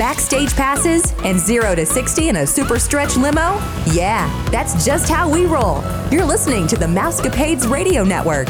backstage passes, and 0 to 60 in a super stretch limo? Yeah, that's just how we roll. You're listening to the Mousecapades Radio Network.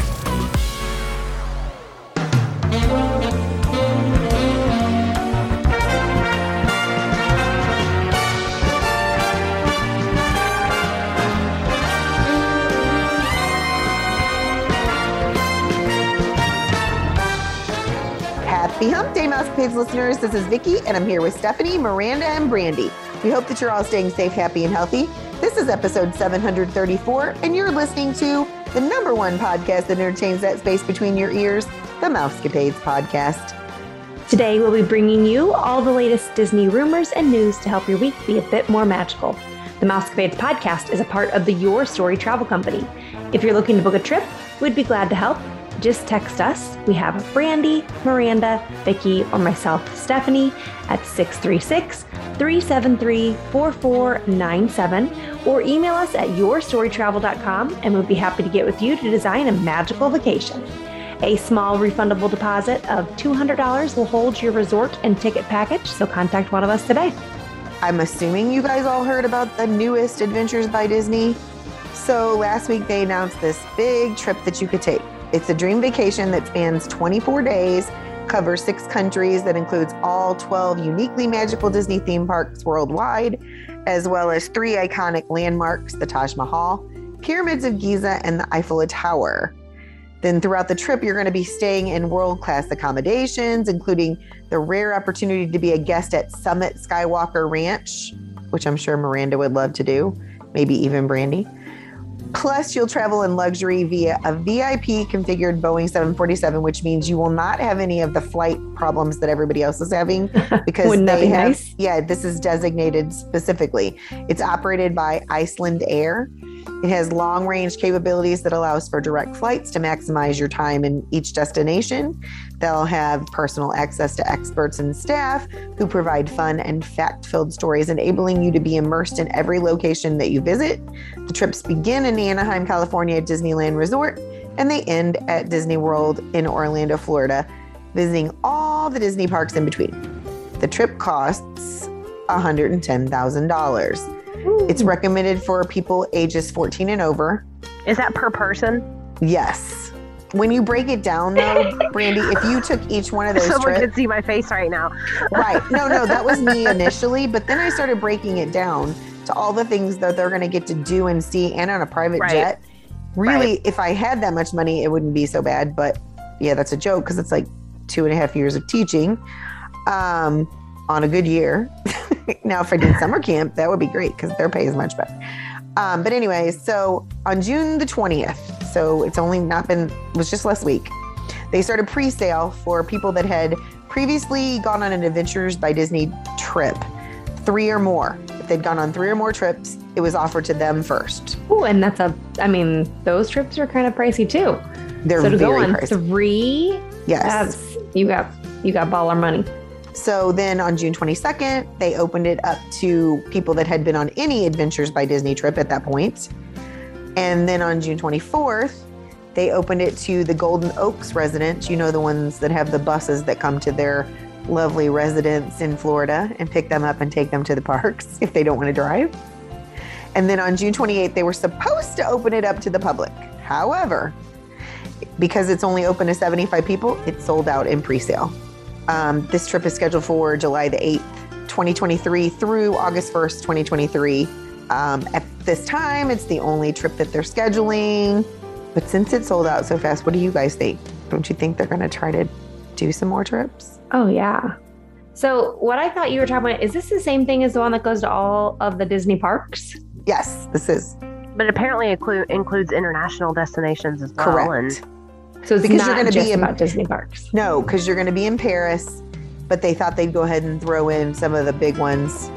Hump listeners. This is Vicki, and I'm here with Stephanie, Miranda, and Brandy. We hope that you're all staying safe, happy, and healthy. This is episode 734, and you're listening to the number one podcast that entertains that space between your ears, the Mousecapades podcast. Today, we'll be bringing you all the latest Disney rumors and news to help your week be a bit more magical. The Mousecapades podcast is a part of the Your Story Travel Company. If you're looking to book a trip, we'd be glad to help just text us. We have Brandy, Miranda, Vicki, or myself, Stephanie, at 636 373 4497, or email us at yourstorytravel.com and we'll be happy to get with you to design a magical vacation. A small refundable deposit of $200 will hold your resort and ticket package, so contact one of us today. I'm assuming you guys all heard about the newest Adventures by Disney. So last week they announced this big trip that you could take. It's a dream vacation that spans 24 days, covers six countries, that includes all 12 uniquely magical Disney theme parks worldwide, as well as three iconic landmarks the Taj Mahal, Pyramids of Giza, and the Eiffel Tower. Then, throughout the trip, you're going to be staying in world class accommodations, including the rare opportunity to be a guest at Summit Skywalker Ranch, which I'm sure Miranda would love to do, maybe even Brandy. Plus, you'll travel in luxury via a VIP configured Boeing 747, which means you will not have any of the flight problems that everybody else is having because Wouldn't that they be have, nice? yeah, this is designated specifically. It's operated by Icelandair. It has long range capabilities that allows for direct flights to maximize your time in each destination. They'll have personal access to experts and staff who provide fun and fact filled stories, enabling you to be immersed in every location that you visit. The trips begin in Anaheim, California Disneyland Resort, and they end at Disney World in Orlando, Florida, visiting all the Disney parks in between. The trip costs $110,000. It's recommended for people ages 14 and over. Is that per person? Yes. When you break it down, though, Brandy, if you took each one of those Someone trips, can see my face right now. right? No, no, that was me initially, but then I started breaking it down to all the things that they're going to get to do and see, and on a private Right. jet. Really, Right. if I had that much money, it wouldn't be so bad. But yeah, that's a joke because it's like two and a half years of teaching um, on a good year. now, if I did summer camp, that would be great because their pay is much better. Um, but anyway, so on June the 20th, so it's only not been, it was just last week, they started pre sale for people that had previously gone on an Adventures by Disney trip, three or more. If they'd gone on three or more trips, it was offered to them first. Ooh, and that's a, I mean, those trips are kind of pricey too. They're so to go on pricey. three, Yes. you got, you got baller money. So then on June 22nd, they opened it up to people that had been on any Adventures by Disney trip at that point. And then on June 24th, they opened it to the Golden Oaks residents, you know, the ones that have the buses that come to their lovely residence in Florida and pick them up and take them to the parks if they don't want to drive. And then on June 28th, they were supposed to open it up to the public. However, because it's only open to 75 people, it sold out in pre sale. Um, this trip is scheduled for July the 8th, 2023 through August 1st, 2023. Um, at this time, it's the only trip that they're scheduling. But since it sold out so fast, what do you guys think? Don't you think they're going to try to do some more trips? Oh yeah. So what I thought you were talking about is this the same thing as the one that goes to all of the Disney parks? Yes, this is But apparently it includes international destinations as well. correct. So it's Because not you're gonna be in- about Disney parks. No, because you're going to be in Paris, but they thought they'd go ahead and throw in some of the big ones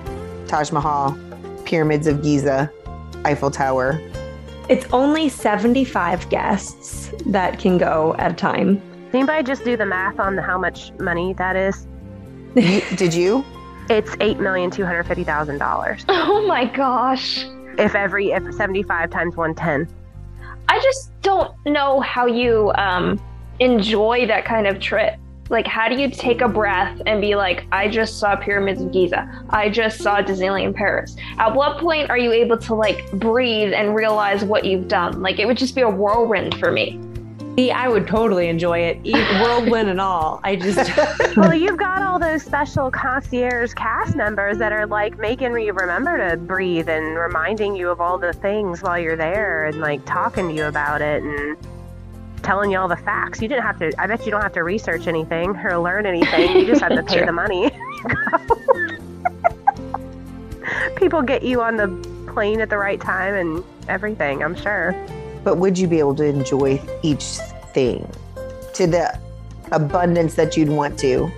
Taj Mahal, Pyramids of Giza, Eiffel Tower. It's only 75 guests that can go at a time. Does anybody just do the math on how much money that is? You, did you? It's eight million two hundred fifty thousand dollars. Oh my gosh. If every if seventy five times one ten. I just don't know how you um, enjoy that kind of trip. Like, how do you take a breath and be like, I just saw Pyramids of Giza. I just saw Disneyland Paris. At what point are you able to like breathe and realize what you've done? Like, it would just be a whirlwind for me. See, I would totally enjoy it, even whirlwind and all. I just well, you've got all those special concierge cast members that are like making you remember to breathe and reminding you of all the things while you're there and like talking to you about it and telling you all the facts. You didn't have to. I bet you don't have to research anything or learn anything. You just have to pay the money. People get you on the plane at the right time and everything. I'm sure. But would you be able to enjoy each thing to the abundance that you'd want to?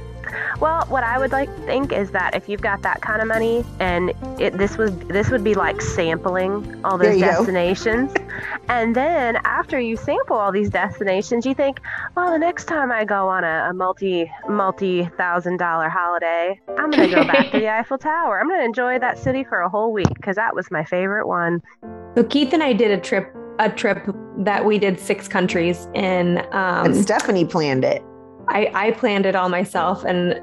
Well, what I would like to think is that if you've got that kind of money, and it, this was this would be like sampling all those destinations, and then after you sample all these destinations, you think, well, the next time I go on a, a multi multi thousand dollar holiday, I'm gonna go back to the Eiffel Tower. I'm gonna enjoy that city for a whole week because that was my favorite one. So Keith and I did a trip a trip that we did six countries in. Um, and Stephanie planned it. I, I planned it all myself. And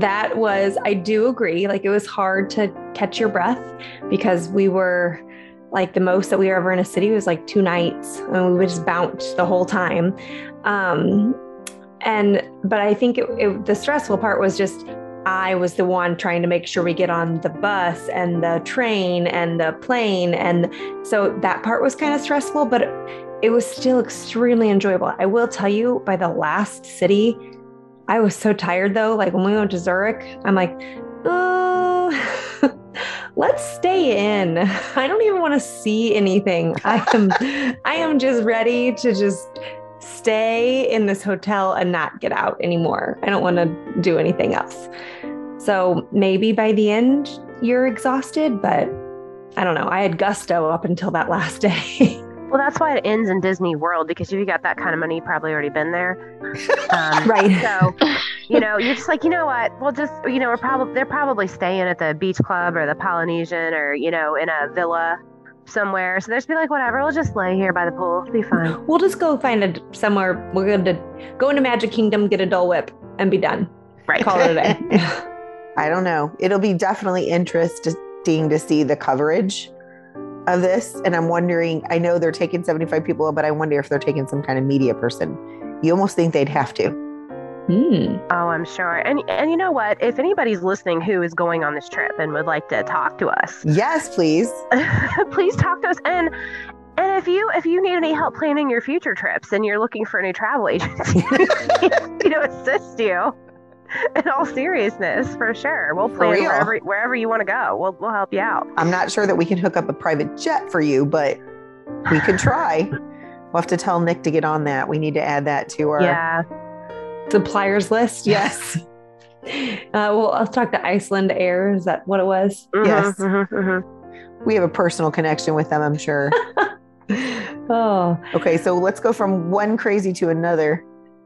that was, I do agree, like it was hard to catch your breath because we were like the most that we were ever in a city was like two nights and we would just bounce the whole time. Um, and, but I think it, it, the stressful part was just I was the one trying to make sure we get on the bus and the train and the plane. And so that part was kind of stressful, but it was still extremely enjoyable. I will tell you, by the last city, I was so tired though. Like when we went to Zurich, I'm like, oh, let's stay in. I don't even want to see anything. I am, I am just ready to just stay in this hotel and not get out anymore. I don't want to do anything else. So maybe by the end you're exhausted, but I don't know. I had gusto up until that last day. Well, that's why it ends in Disney World because if you got that kind of money, you've probably already been there. Um, right. So, you know, you're just like, you know what? We'll just, you know, we're probably they're probably staying at the beach club or the Polynesian or you know in a villa somewhere. So there's be like, whatever. We'll just lay here by the pool. It'll be fine. We'll just go find a somewhere. We're going to go into Magic Kingdom, get a Dole Whip, and be done. Right. Call it a day. I don't know. It'll be definitely interesting to see the coverage of this. And I'm wondering, I know they're taking 75 people, but I wonder if they're taking some kind of media person. You almost think they'd have to. Hmm. Oh, I'm sure. And and you know what? If anybody's listening who is going on this trip and would like to talk to us, yes, please, please talk to us. And and if you if you need any help planning your future trips and you're looking for a new travel agency, you know, assist you. in all seriousness, for sure. We'll plan wherever wherever you want to go. We'll we'll help you out. I'm not sure that we can hook up a private jet for you, but we could try. we'll have to tell Nick to get on that. We need to add that to our yeah suppliers list. Yes. Uh, well, I'll talk to Icelandair. Is that what it was? Mm-hmm, yes. Mm-hmm, mm-hmm. We have a personal connection with them, I'm sure. oh. Okay, so let's go from one crazy to another.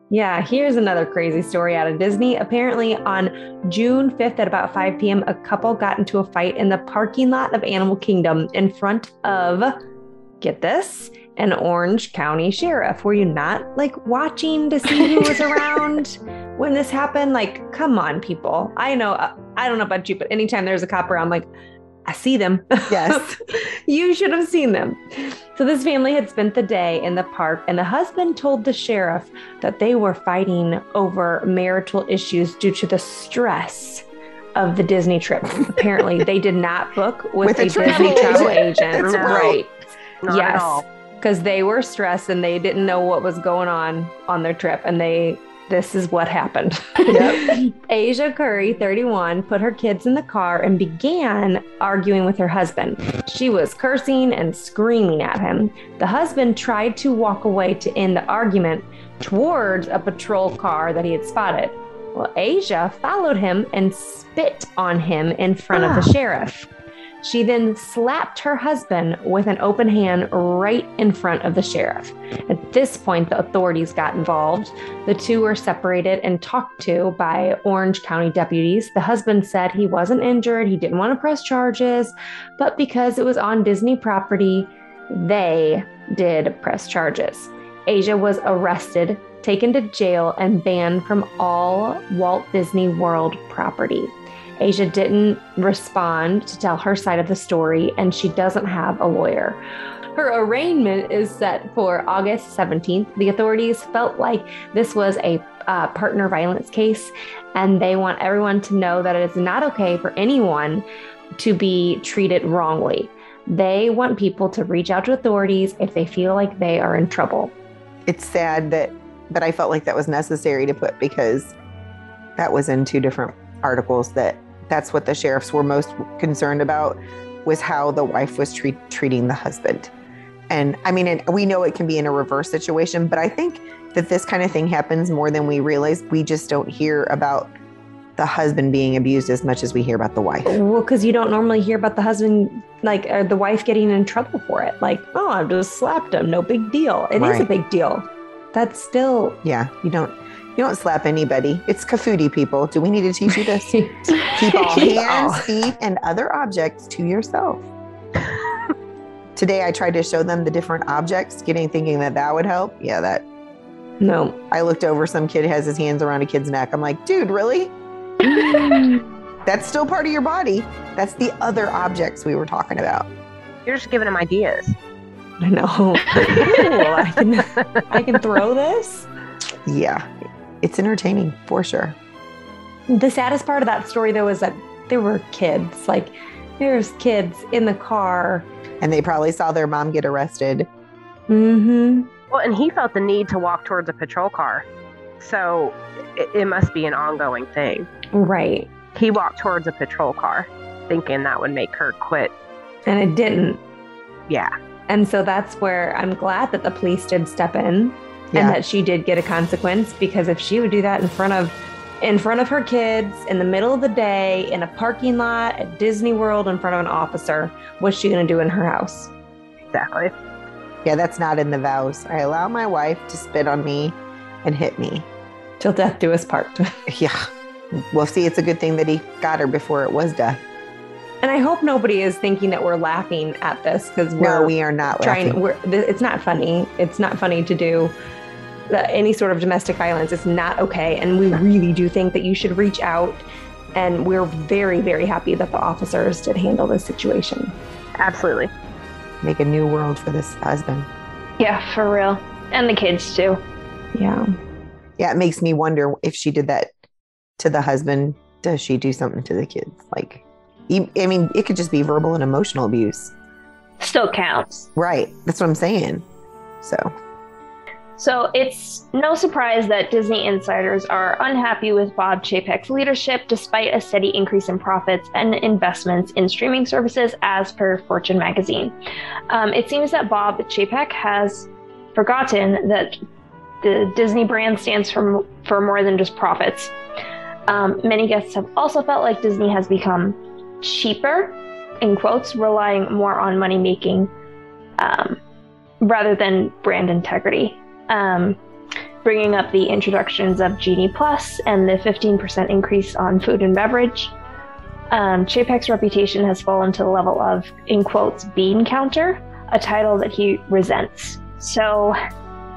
Yeah, here's another crazy story out of Disney. Apparently, on June 5th at about 5 p.m., a couple got into a fight in the parking lot of Animal Kingdom in front of, get this, an Orange County sheriff. Were you not like watching to see who was around when this happened? Like, come on, people. I know, uh, I don't know about you, but anytime there's a cop around, like, I see them. Yes. you should have seen them. So, this family had spent the day in the park, and the husband told the sheriff that they were fighting over marital issues due to the stress of the Disney trip. Apparently, they did not book with, with a, a Disney travel agent. agent. Right. Not yes. Because they were stressed and they didn't know what was going on on their trip, and they this is what happened. Yep. Asia Curry, 31, put her kids in the car and began arguing with her husband. She was cursing and screaming at him. The husband tried to walk away to end the argument towards a patrol car that he had spotted. Well, Asia followed him and spit on him in front of the ah. sheriff. She then slapped her husband with an open hand right in front of the sheriff. At this point, the authorities got involved. The two were separated and talked to by Orange County deputies. The husband said he wasn't injured, he didn't want to press charges, but because it was on Disney property, they did press charges. Asia was arrested taken to jail, and banned from all Walt Disney World property. Asia didn't respond to tell her side of the story, and she doesn't have a lawyer. Her arraignment is set for August 17th. The authorities felt like this was a uh, partner violence case, and they want everyone to know that it is not okay for anyone to be treated wrongly. They want people to reach out to authorities if they feel like they are in trouble. It's sad that but I felt like that was necessary to put because that was in two different articles that that's what the sheriffs were most concerned about was how the wife was treat, treating the husband. And I mean, and we know it can be in a reverse situation, but I think that this kind of thing happens more than we realize. We just don't hear about the husband being abused as much as we hear about the wife. Well, because you don't normally hear about the husband, like uh, the wife getting in trouble for it. Like, oh, I just slapped him. No big deal. It right. is a big deal. That's still. Yeah, you don't. You don't slap anybody. It's Kafudi, people. Do we need to teach you this? Keep all hands, feet, and other objects to yourself. Today, I tried to show them the different objects, getting thinking that that would help. Yeah, that. No. I looked over. Some kid has his hands around a kid's neck. I'm like, dude, really? That's still part of your body. That's the other objects we were talking about. You're just giving them ideas. I know. Ooh, I can I can throw this. Yeah, it's entertaining for sure. The saddest part of that story, though, is that there were kids. Like, there's kids in the car, and they probably saw their mom get arrested. Mm-hmm. Well, and he felt the need to walk towards a patrol car, so it, it must be an ongoing thing. Right. He walked towards a patrol car, thinking that would make her quit, and it didn't. Yeah. And so that's where I'm glad that the police did step in yeah. and that she did get a consequence because if she would do that in front of in front of her kids in the middle of the day in a parking lot at Disney World in front of an officer, what's she going to do in her house? Exactly. Yeah, that's not in the vows. I allow my wife to spit on me and hit me. Till death do us part. yeah. Well, see, it's a good thing that he got her before it was death. And I hope nobody is thinking that we're laughing at this because no, we are not trying. Laughing. We're, it's not funny. It's not funny to do any sort of domestic violence. is not okay, and we really do think that you should reach out. And we're very, very happy that the officers did handle this situation. Absolutely. Make a new world for this husband. Yeah, for real. And the kids too. Yeah. Yeah, it makes me wonder if she did that to the husband, does she do something to the kids? Like, I mean, it could just be verbal and emotional abuse. Still counts. Right. That's what I'm saying. So. So it's no surprise that Disney insiders are unhappy with Bob Chapek's leadership despite a steady increase in profits and investments in streaming services, as per Fortune magazine. Um, it seems that Bob Chapek has forgotten that the Disney brand stands for, for more than just profits. Um, many guests have also felt like Disney has become cheaper, in quotes, relying more on money making um, rather than brand integrity. Um, bringing up the introductions of Genie Plus and the 15% increase on food and beverage. Um, Chapek's reputation has fallen to the level of, in quotes, bean counter, a title that he resents. So,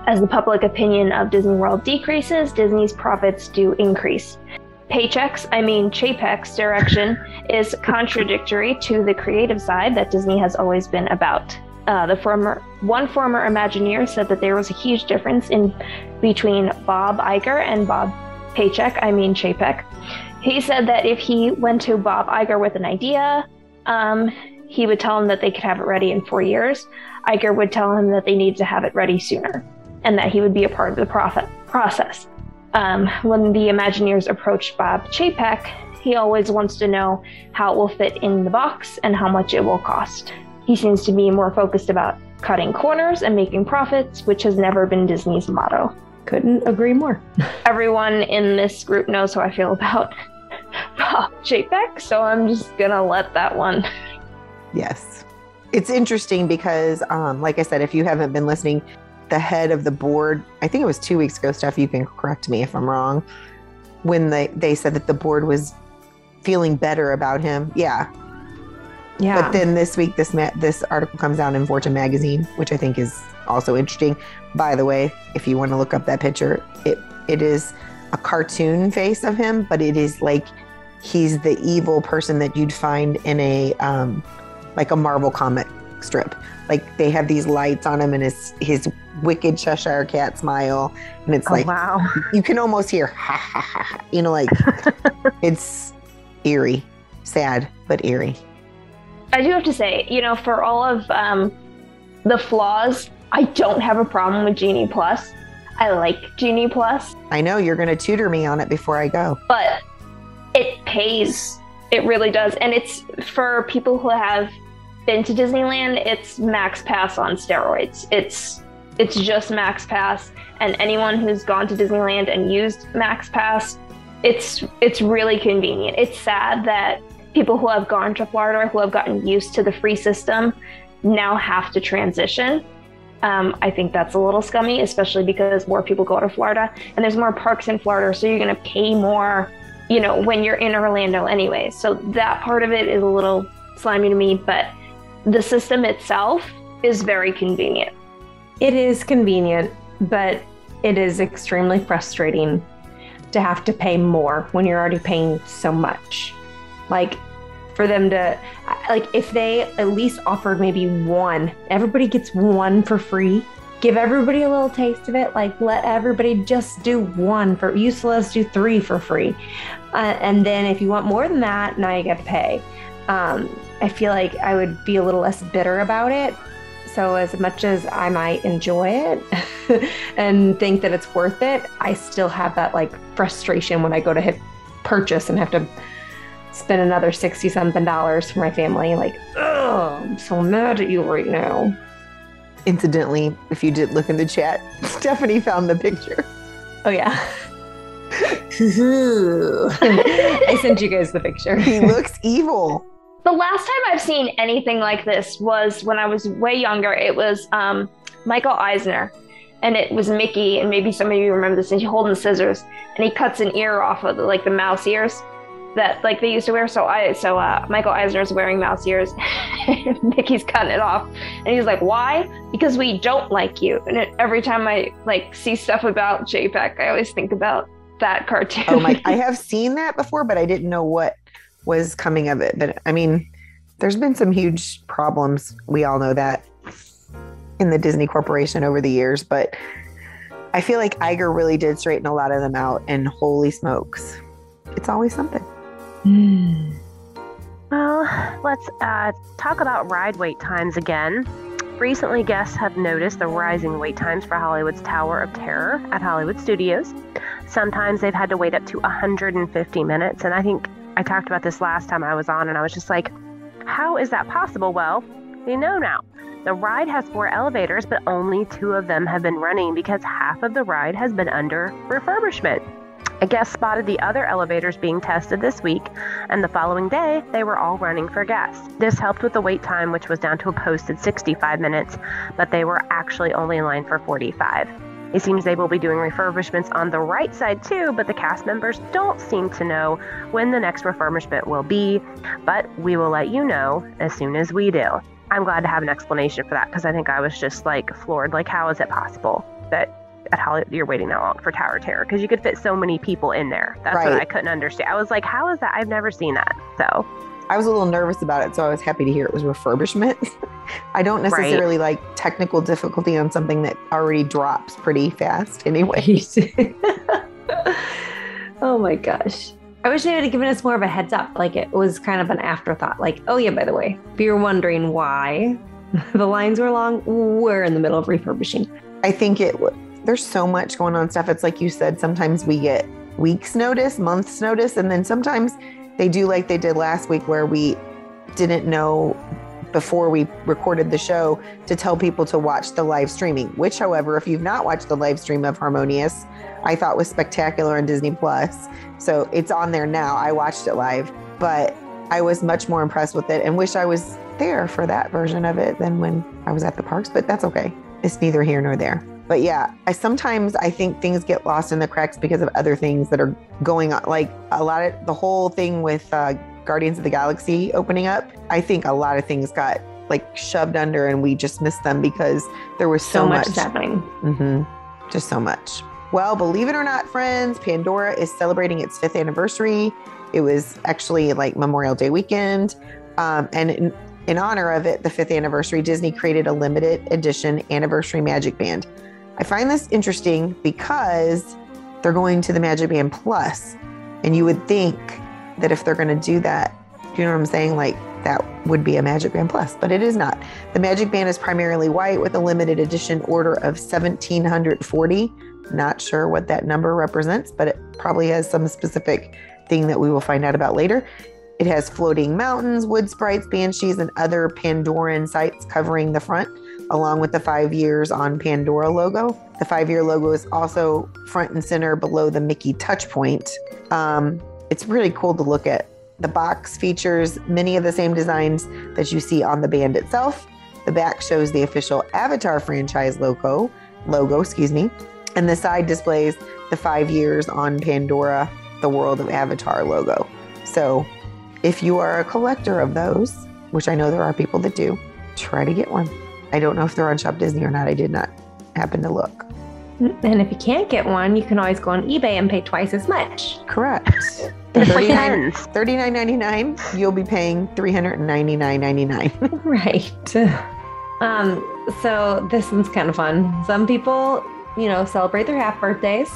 as the public opinion of Disney World decreases, Disney's profits do increase paychecks, I mean Chapek's direction is contradictory to the creative side that Disney has always been about. Uh, the former one former Imagineer said that there was a huge difference in between Bob Iger and Bob Paycheck. I mean Chapek. He said that if he went to Bob Iger with an idea, um, he would tell him that they could have it ready in four years. Iger would tell him that they need to have it ready sooner, and that he would be a part of the profit process. Um, when the Imagineers approach Bob Chapek, he always wants to know how it will fit in the box and how much it will cost. He seems to be more focused about cutting corners and making profits, which has never been Disney's motto. Couldn't agree more. Everyone in this group knows how I feel about Bob Chapek, so I'm just gonna let that one. Yes. It's interesting because, um, like I said, if you haven't been listening, the head of the board, I think it was two weeks ago, Steph, you can correct me if I'm wrong, when they, they said that the board was feeling better about him. Yeah. Yeah. But then this week, this ma- this article comes out in Fortune magazine, which I think is also interesting. By the way, if you want to look up that picture, it it is a cartoon face of him, but it is like he's the evil person that you'd find in a um, like a Marvel comic strip. Like they have these lights on him and his his wicked Cheshire cat smile, and it's Oh, like wow. you can almost hear ha ha ha, ha you know, like it's eerie, sad but eerie. I do have to say, you know, for all of um, the flaws, I don't have a problem with Genie Plus. I like Genie Plus, I know you're going to tutor me on it before I go. but it pays. It really does. And it's for people who have been to Disneyland, it's Max Pass on steroids. It's it's just Max Pass and anyone who's gone to Disneyland and used Max Pass, it's it's really convenient. It's sad that people who have gone to Florida who have gotten used to the free system now have to transition. Um, I think that's a little scummy, especially because more people go to Florida and there's more parks in Florida, so you're going to pay more, you know, when you're in Orlando anyway. So that part of it is a little slimy to me, but the system itself is very convenient. It is convenient, but it is extremely frustrating to have to pay more when you're already paying so much. Like for them to like if they at least offered maybe one, everybody gets one for free. Give everybody a little taste of it. Like let everybody just do one for used to let us do three for free. Uh, and then if you want more than that, now you got to pay. Um, I feel like I would be a little less bitter about it so, as much as I might enjoy it and think that it's worth it, I still have that like frustration when I go to hit purchase and have to spend another 60 something dollars for my family. Like, oh, I'm so mad at you right now. Incidentally, if you did look in the chat, Stephanie found the picture. Oh, yeah. I sent you guys the picture. He looks evil. The last time I've seen anything like this was when I was way younger. It was um, Michael Eisner, and it was Mickey, and maybe some of you remember this. And he's holding scissors, and he cuts an ear off of the, like the mouse ears that like they used to wear. So I, so uh, Michael Eisner's wearing mouse ears, Mickey's cutting it off, and he's like, "Why? Because we don't like you." And it, every time I like see stuff about Chapek, I always think about that cartoon. Oh my! I have seen that before, but I didn't know what was coming of it. But I mean, there's been some huge problems. We all know that in the Disney Corporation over the years, but I feel like Iger really did straighten a lot of them out. And holy smokes, it's always something. Well, let's uh, talk about ride wait times again. Recently, guests have noticed the rising wait times for Hollywood's Tower of Terror at Hollywood Studios. Sometimes they've had to wait up to 150 minutes, and I think I talked about this last time I was on, and I was just like, how is that possible? Well, you know now. The ride has four elevators, but only two of them have been running because half of the ride has been under refurbishment. A guest spotted the other elevators being tested this week, and the following day, they were all running for guests. This helped with the wait time, which was down to a posted 65 minutes, but they were actually only in line for 45. It seems they will be doing refurbishments on the right side too, but the cast members don't seem to know when the next refurbishment will be, but we will let you know as soon as we do. I'm glad to have an explanation for that because I think I was just like floored. Like, how is it possible that at Hollywood you're waiting that long for Tower of Terror? Because you could fit so many people in there. That's what I couldn't understand. I was like, how is that? I've never seen that. So, I was a little nervous about it, so I was happy to hear it was refurbishment. I don't necessarily like technical difficulty on something that already drops pretty fast anyway. oh my gosh. I wish they would have given us more of a heads up. Like it was kind of an afterthought. Like, oh yeah, by the way, if you're wondering why the lines were long, we're in the middle of refurbishing. I think it w- there's so much going on stuff. It's like you said, sometimes we get weeks notice, months notice, and then sometimes they do like they did last week where we didn't know before we recorded the show to tell people to watch the live streaming, which however, if you've not watched the live stream of Harmonious, I thought was spectacular on Disney Plus. So it's on there now. I watched it live, but I was much more impressed with it and wish I was there for that version of it than when I was at the parks, but that's okay. It's neither here nor there. But yeah, I sometimes I think things get lost in the cracks because of other things that are going on. Like a lot of the whole thing with uh, Guardians of the Galaxy opening up. I think a lot of things got like shoved under and we just missed them because there was so, so much, much happening. Mm-hmm. Just so much. Well, believe it or not, friends, Pandora is celebrating its fifth anniversary. It was actually like Memorial Day weekend. Um, and in, in honor of it, the fifth anniversary, Disney created a limited edition anniversary Magic Band. I find this interesting because they're going to the Magic Band Plus, and you would think that if they're going to do that, you know what I'm saying? Like that would be a Magic Band Plus, but it is not. The Magic Band is primarily white with a limited edition order of 1740. Not sure what that number represents, but it probably has some specific thing that we will find out about later. It has floating mountains, wood sprites, banshees, and other Pandoran sites covering the front, along with the five years on Pandora logo. The five year logo is also front and center below the Mickey touch point. Um, it's really cool to look at. The box features many of the same designs that you see on the band itself. The back shows the official Avatar franchise logo, logo, excuse me, and the side displays the five years on Pandora, the World of Avatar logo. So, if you are a collector of those, which I know there are people that do, try to get one. I don't know if they're on Shop Disney or not. I did not happen to look. And if you can't get one, you can always go on eBay and pay twice as much. Correct. $39, $39.99, you'll be paying $399.99. right. Um, so this one's kind of fun. Some people, you know, celebrate their half birthdays.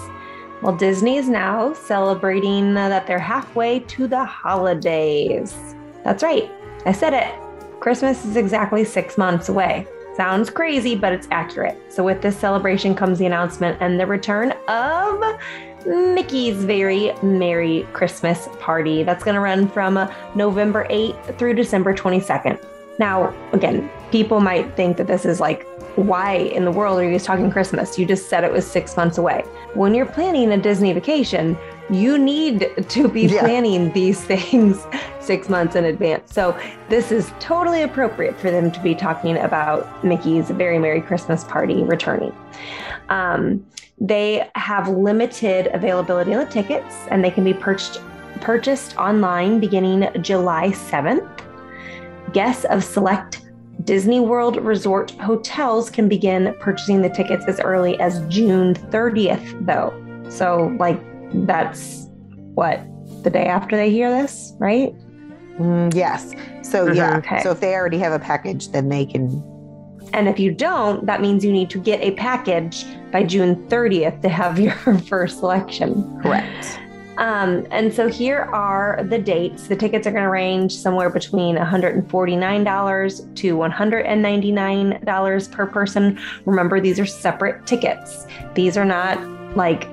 Well, Disney is now celebrating that they're halfway to the holidays. That's right. I said it. Christmas is exactly six months away. Sounds crazy, but it's accurate. So, with this celebration comes the announcement and the return of Mickey's Very Merry Christmas Party. That's going to run from November 8th through December 22nd. Now, again, people might think that this is like, why in the world are you guys talking Christmas? You just said it was six months away. When you're planning a Disney vacation, you need to be yeah. planning these things six months in advance. So, this is totally appropriate for them to be talking about Mickey's Very Merry Christmas Party returning. Um, they have limited availability of the tickets and they can be purchased purchased online beginning July 7th. Guests of select Disney World Resort hotels can begin purchasing the tickets as early as June 30th, though. So, like, that's what the day after they hear this, right? Mm, yes. So, mm-hmm, yeah. Okay. So, if they already have a package, then they can. And if you don't, that means you need to get a package by June 30th to have your first selection. Correct. Um, and so here are the dates. The tickets are going to range somewhere between $149 to $199 per person. Remember, these are separate tickets. These are not like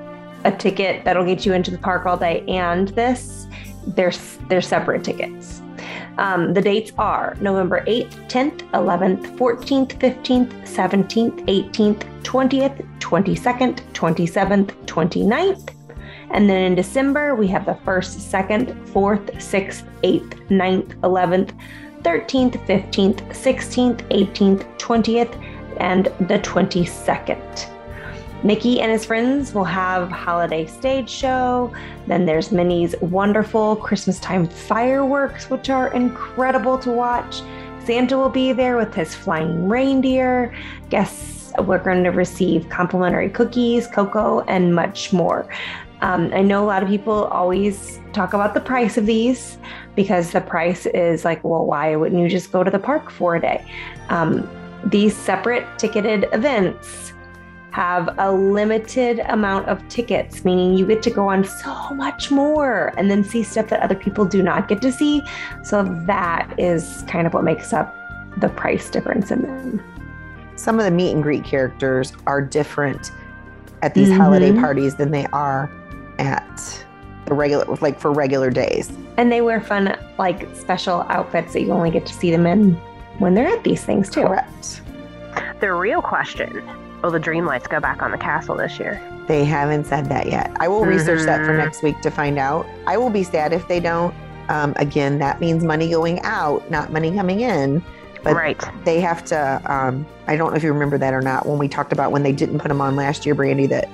a ticket that'll get you into the park all day and this. They're, they're separate tickets. Um, the dates are November 8th, 10th, 11th, 14th, 15th, 17th, 18th, 20th, 22nd, 27th, 29th, and then in December, we have the 1st, 2nd, 4th, 6th, 8th, 9th, 11th, 13th, 15th, 16th, 18th, 20th, and the 22nd. Mickey and his friends will have holiday stage show. Then there's Minnie's wonderful Christmas time fireworks, which are incredible to watch. Santa will be there with his flying reindeer. Guests we're going to receive complimentary cookies, cocoa, and much more. Um, I know a lot of people always talk about the price of these because the price is like, well, why wouldn't you just go to the park for a day? Um, these separate ticketed events have a limited amount of tickets, meaning you get to go on so much more and then see stuff that other people do not get to see. So that is kind of what makes up the price difference in them. Some of the meet and greet characters are different at these mm-hmm. holiday parties than they are at the regular, like for regular days. And they wear fun, like special outfits that you only get to see them in when they're at these things too. Correct. The real question will the dream lights go back on the castle this year? They haven't said that yet. I will mm-hmm. research that for mm-hmm. next week to find out. I will be sad if they don't. Um, again, that means money going out, not money coming in. But right. they have to. Um, I don't know if you remember that or not when we talked about when they didn't put them on last year, Brandy. That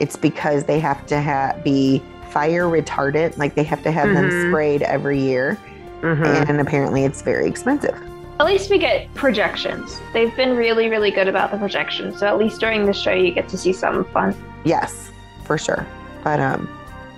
it's because they have to ha- be fire retardant, like they have to have mm-hmm. them sprayed every year. Mm-hmm. And apparently it's very expensive. at least we get projections. They've been really, really good about the projections. So at least during the show, you get to see some fun. Yes, for sure. But um,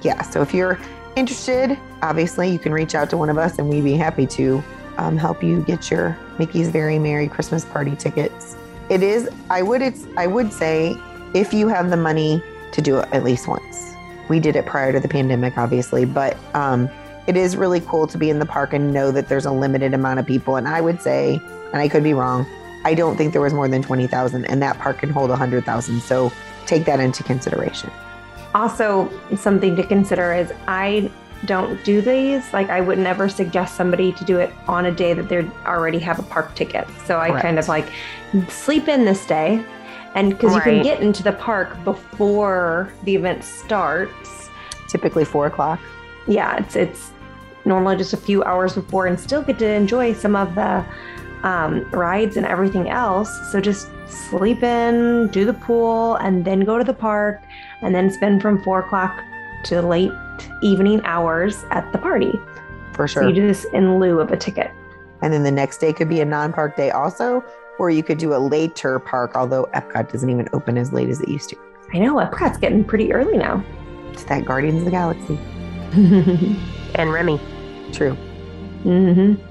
yeah. So if you're interested, obviously you can reach out to one of us, and we'd be happy to um, help you get your Mickey's Very Merry Christmas Party tickets. It is. I would. It's. I would say if you have the money to do it at least once. We did it prior to the pandemic, obviously, but um, it is really cool to be in the park and know that there's a limited amount of people. And I would say, and I could be wrong, I don't think there was more than 20,000, and that park can hold 100,000. So take that into consideration. Also, something to consider is I don't do these. Like, I would never suggest somebody to do it on a day that they already have a park ticket. So I Correct. kind of like sleep in this day. And because right. you can get into the park before the event starts. Typically four o'clock. Yeah, it's it's normally just a few hours before and still get to enjoy some of the um, rides and everything else. So just sleep in, do the pool, and then go to the park, and then spend from four o'clock to late evening hours at the party. For sure. So you do this in lieu of a ticket. And then the next day could be a non park day also, or you could do a later park, although Epcot doesn't even open as late as it used to. I know, Epcot's getting pretty early now. It's that Guardians of the Galaxy. and Remy. True. Mm-hmm.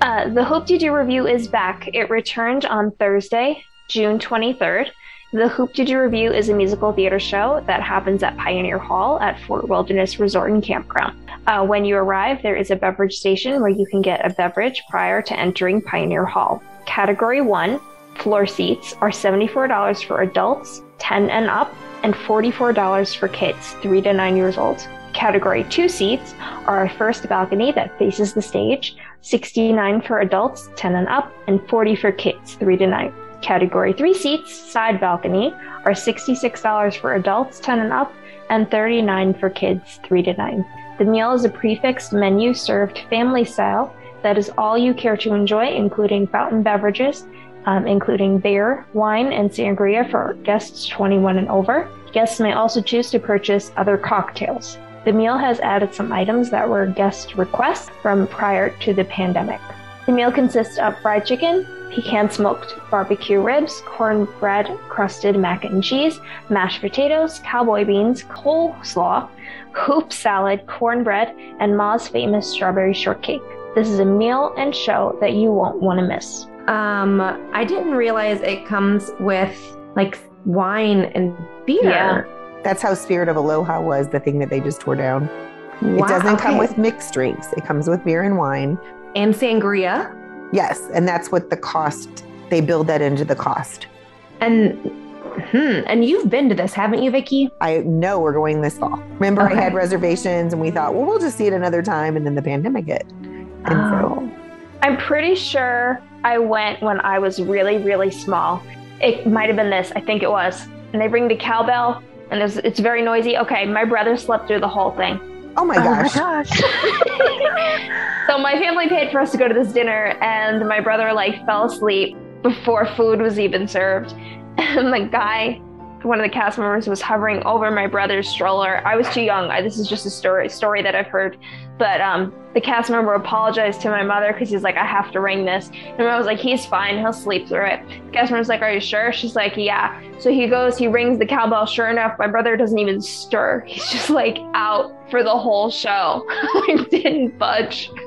Uh, the Hoop-Dee-Doo Revue is back. It returned on Thursday, June 23rd. The Hoop-Dee-Doo Revue is a musical theater show that happens at Pioneer Hall at Fort Wilderness Resort and Campground. Uh, when you arrive, there is a beverage station where you can get a beverage prior to entering Pioneer Hall. Category 1 floor seats are $74 for adults 10 and up and $44 for kids 3 to 9 years old. Category 2 seats are a first balcony that faces the stage, 69 for adults 10 and up and 40 for kids 3 to 9. Category 3 seats, side balcony, are $66 for adults 10 and up and 39 for kids 3 to 9. The meal is a prix fixe menu served family style that is all you care to enjoy, including fountain beverages, um, including beer, wine, and sangria for guests 21 and over. Guests may also choose to purchase other cocktails. The meal has added some items that were guest requests from prior to the pandemic. The meal consists of fried chicken, pecan smoked barbecue ribs, cornbread crusted mac and cheese, mashed potatoes, cowboy beans, coleslaw, hoop salad, cornbread, and Ma's famous strawberry shortcake. This is a meal and show that you won't want to miss. Um, I didn't realize it comes with like wine and beer. Yeah. That's how Spirit of Aloha was, the thing that they just tore down. Wow, it doesn't okay. come with mixed drinks. It comes with beer and wine. And sangria. Yes. And that's what the cost, they build that into the cost. And Hmm. And you've been to this, haven't you, Vicki? I know we're going this fall. Remember, okay. I had reservations and we thought, well, we'll just see it another time. And then the pandemic hit. And oh. so I'm pretty sure I went when I was really, really small. It might have been this. I think it was. And they ring the cowbell and it's, it's very noisy. Okay, my brother slept through the whole thing. Oh, oh my gosh. Oh my gosh. so my family paid for us to go to this dinner and my brother like fell asleep before food was even served. And the guy one of the cast members was hovering over my brother's stroller. I was too young. I, this is just a story story that I've heard. But um, the cast member apologized to my mother because he's like, I have to ring this. And I was like, he's fine. He'll sleep through it. The cast member's like, Are you sure? She's like, Yeah. So he goes, he rings the cowbell. Sure enough, my brother doesn't even stir. He's just like out for the whole show. I didn't budge.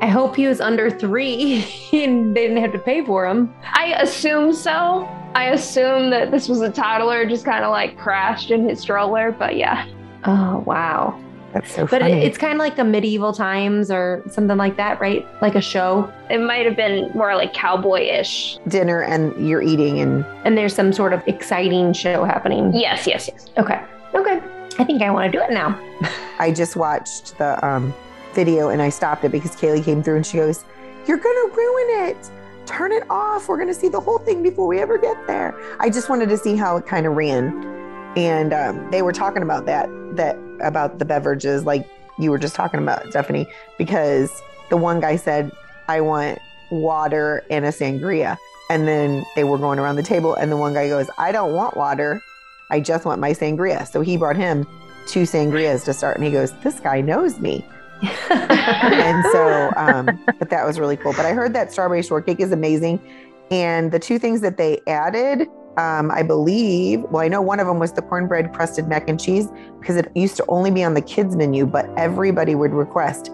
I hope he was under three and they didn't have to pay for him. I assume so. I assume that this was a toddler just kind of like crashed in his stroller, but yeah. Oh, wow. That's so but funny. It, it's kind of like the medieval times or something like that, right? Like a show. It might have been more like cowboy-ish dinner, and you're eating, and and there's some sort of exciting show happening. Yes, yes, yes. Okay, okay. I think I want to do it now. I just watched the um, video and I stopped it because Kaylee came through and she goes, "You're gonna ruin it." Turn it off. We're going to see the whole thing before we ever get there. I just wanted to see how it kind of ran. And um, they were talking about that, that about the beverages, like you were just talking about, Stephanie, because the one guy said, I want water and a sangria. And then they were going around the table, and the one guy goes, I don't want water. I just want my sangria. So he brought him two sangrias to start. And he goes, This guy knows me. and so, um, but that was really cool. But I heard that strawberry shortcake is amazing. And the two things that they added, um, I believe, well, I know one of them was the cornbread crusted mac and cheese because it used to only be on the kids menu, but everybody would request,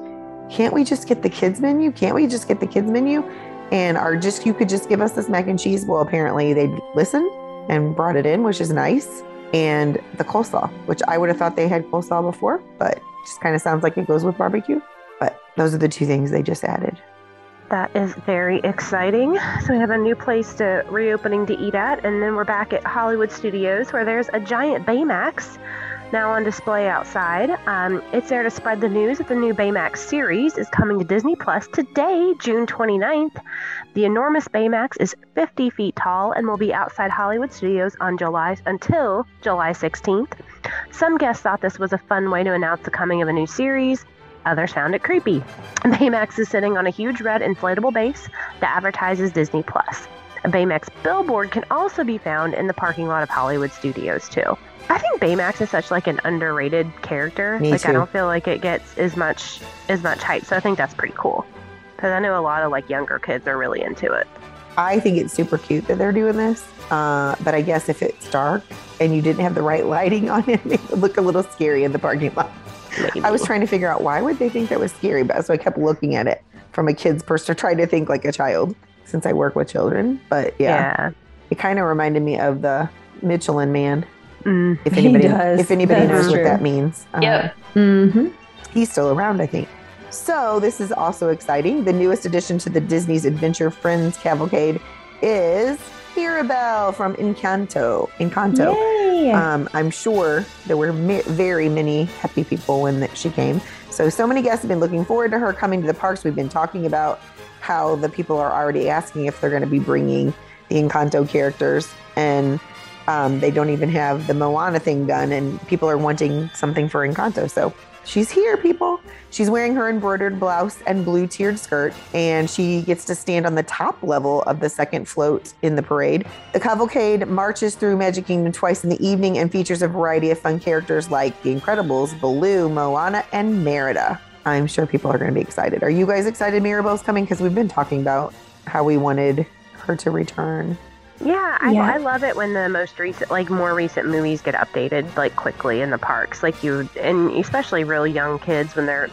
can't we just get the kids menu? Can't we just get the kids menu? And are just, you could just give us this mac and cheese. Well, apparently they listened and brought it in, which is nice. And the coleslaw, which I would have thought they had coleslaw before, but just kind of sounds like it goes with barbecue. But those are the two things they just added. That is very exciting. So we have a new place to reopening to eat at, and then we're back at Hollywood Studios where there's a giant Baymax now on display outside. Um, it's there to spread the news that the new Baymax series is coming to Disney Plus today, June 29th. The enormous Baymax is 50 feet tall and will be outside Hollywood Studios on July until July 16th. Some guests thought this was a fun way to announce the coming of a new series. Others found it creepy. Baymax is sitting on a huge red inflatable base that advertises Disney Plus. A Baymax billboard can also be found in the parking lot of Hollywood Studios too. I think Baymax is such like an underrated character. Me like too. I don't feel like it gets as much as much hype. So I think that's pretty cool. Because I know a lot of like younger kids are really into it. I think it's super cute that they're doing this. Uh, but I guess if it's dark and you didn't have the right lighting on it, it would look a little scary in the parking lot. Maybe. I was trying to figure out why would they think that was scary, but so I kept looking at it from a kid's perspective, trying to think like a child since I work with children. But yeah, yeah. it kind of reminded me of the Michelin Man. Mm. If anybody, does. if anybody That's knows what that means, Uh, Mm-hmm. he's still around, I think. So this is also exciting. The newest addition to the Disney's Adventure Friends Cavalcade is Mirabel from Encanto. Encanto. Um, I'm sure there were ma- very many happy people when that she came. So, so many guests have been looking forward to her coming to the parks. We've been talking about how the people are already asking if they're going to be bringing the Encanto characters, and um, they don't even have the Moana thing done, and people are wanting something for Encanto. So she's here, people. She's wearing her embroidered blouse and blue tiered skirt, and she gets to stand on the top level of the second float in the parade. The cavalcade marches through Magic Kingdom twice in the evening and features a variety of fun characters like The Incredibles, Baloo, Moana, and Merida. I'm sure people are going to be excited. Are you guys excited Mirabel's coming? Because we've been talking about how we wanted her to return. Yeah, I, Yeah. I love it when the most recent, like more recent movies get updated like quickly in the parks. Like you, and especially real young kids when they're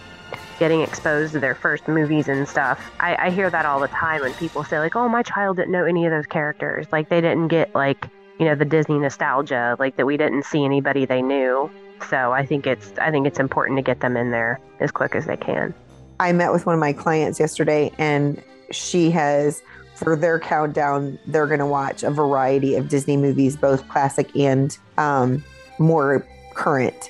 getting exposed to their first movies and stuff. I, I hear that all the time when people say like, "Oh, my child didn't know any of those characters. Like they didn't get like you know the Disney nostalgia. Like that we didn't see anybody they knew." So I think it's I think it's important to get them in there as quick as they can. I met with one of my clients yesterday, and she has, for their countdown, they're going to watch a variety of Disney movies, both classic and um, more current,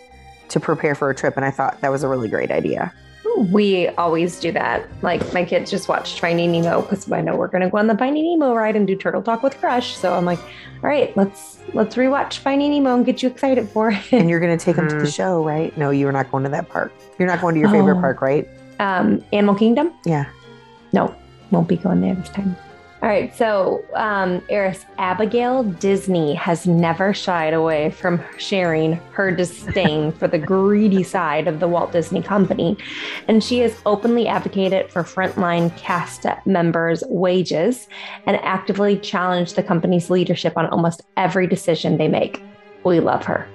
to prepare for a trip. And I thought that was a really great idea. We always do that. Like my kids just watched Finding Nemo because I know we're gonna go on the Finding Nemo ride and do Turtle Talk with Crush. So I'm like, all right, let's let's rewatch Finding Nemo and get you excited for it. And you're going to take them to the Mm. show, right? No, you're not going to that park. You're not going to your favorite Oh. park, right? um, Animal Kingdom? Yeah. No, won't be going there this time. All right, so um, Eris Abigail Disney has never shied away from sharing her disdain for the greedy side of the Walt Disney Company, and she has openly advocated for frontline cast members' wages and actively challenged the company's leadership on almost every decision they make. We love her.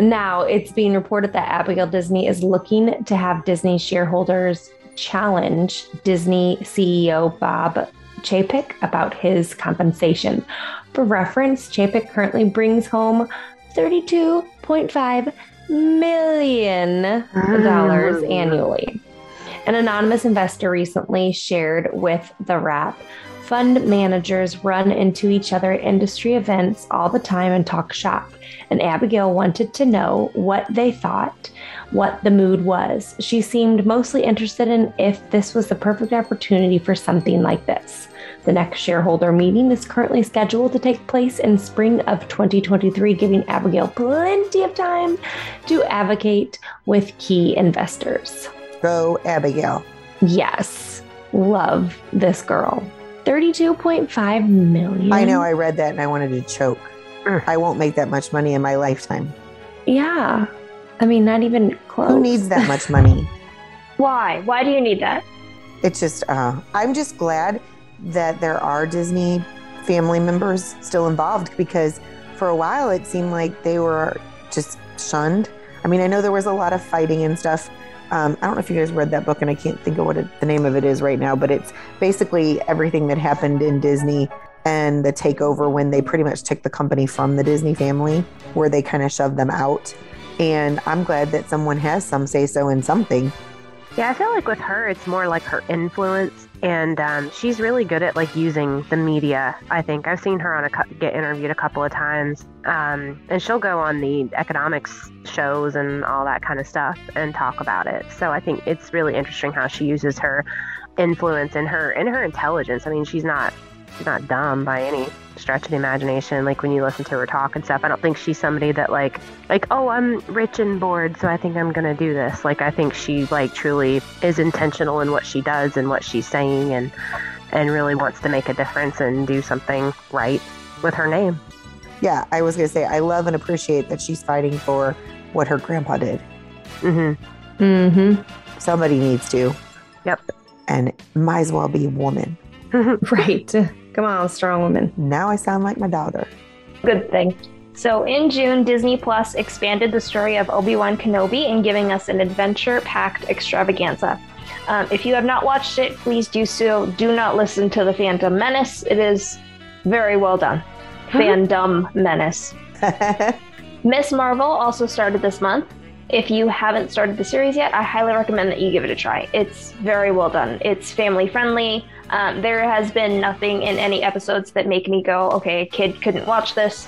Now, it's being reported that Abigail Disney is looking to have Disney shareholders challenge Disney CEO Bob Chapek about his compensation. For reference, Chapek currently brings home $32.5 million Mm. annually. An anonymous investor recently shared with The Wrap fund managers run into each other at industry events all the time and talk shop. And Abigail wanted to know what they thought, what the mood was. She seemed mostly interested in if this was the perfect opportunity for something like this. The next shareholder meeting is currently scheduled to take place in spring of 2023, giving Abigail plenty of time to advocate with key investors. Go, Abigail. Yes, love this girl. 32.5 million. I know I read that and I wanted to choke. I won't make that much money in my lifetime. Yeah. I mean, not even close. Who needs that much money? Why? Why do you need that? It's just, uh, I'm just glad that there are Disney family members still involved because for a while it seemed like they were just shunned. I mean, I know there was a lot of fighting and stuff. Um, I don't know if you guys read that book, and I can't think of what it, the name of it is right now, but it's basically everything that happened in Disney and the takeover when they pretty much took the company from the Disney family, where they kind of shoved them out. And I'm glad that someone has some say so in something. Yeah, I feel like with her, it's more like her influence, and um, she's really good at like using the media. I think I've seen her on a get interviewed a couple of times, um, and she'll go on the economics shows and all that kind of stuff and talk about it. So I think it's really interesting how she uses her influence and her and her intelligence. I mean, she's not not dumb by any stretch of the imagination. Like when you listen to her talk and stuff, I don't think she's somebody that like like oh I'm rich and bored, so I think I'm gonna do this. Like I think she like truly is intentional in what she does and what she's saying, and and really wants to make a difference and do something right with her name. Yeah, I was gonna say I love and appreciate that she's fighting for what her grandpa did. Mm-hmm. Mm-hmm. Somebody needs to. Yep. And might as well be a woman. right. Come on, strong woman. Now I sound like my daughter. Good thing. So in June, Disney Plus expanded the story of Obi Wan Kenobi and giving us an adventure packed extravaganza. Um, if you have not watched it, please do so. Do not listen to The Phantom Menace. It is very well done. Phantom Menace. Miss Marvel also started this month. If you haven't started the series yet, I highly recommend that you give it a try. It's very well done. It's family friendly. Um, there has been nothing in any episodes that make me go, okay, a kid couldn't watch this.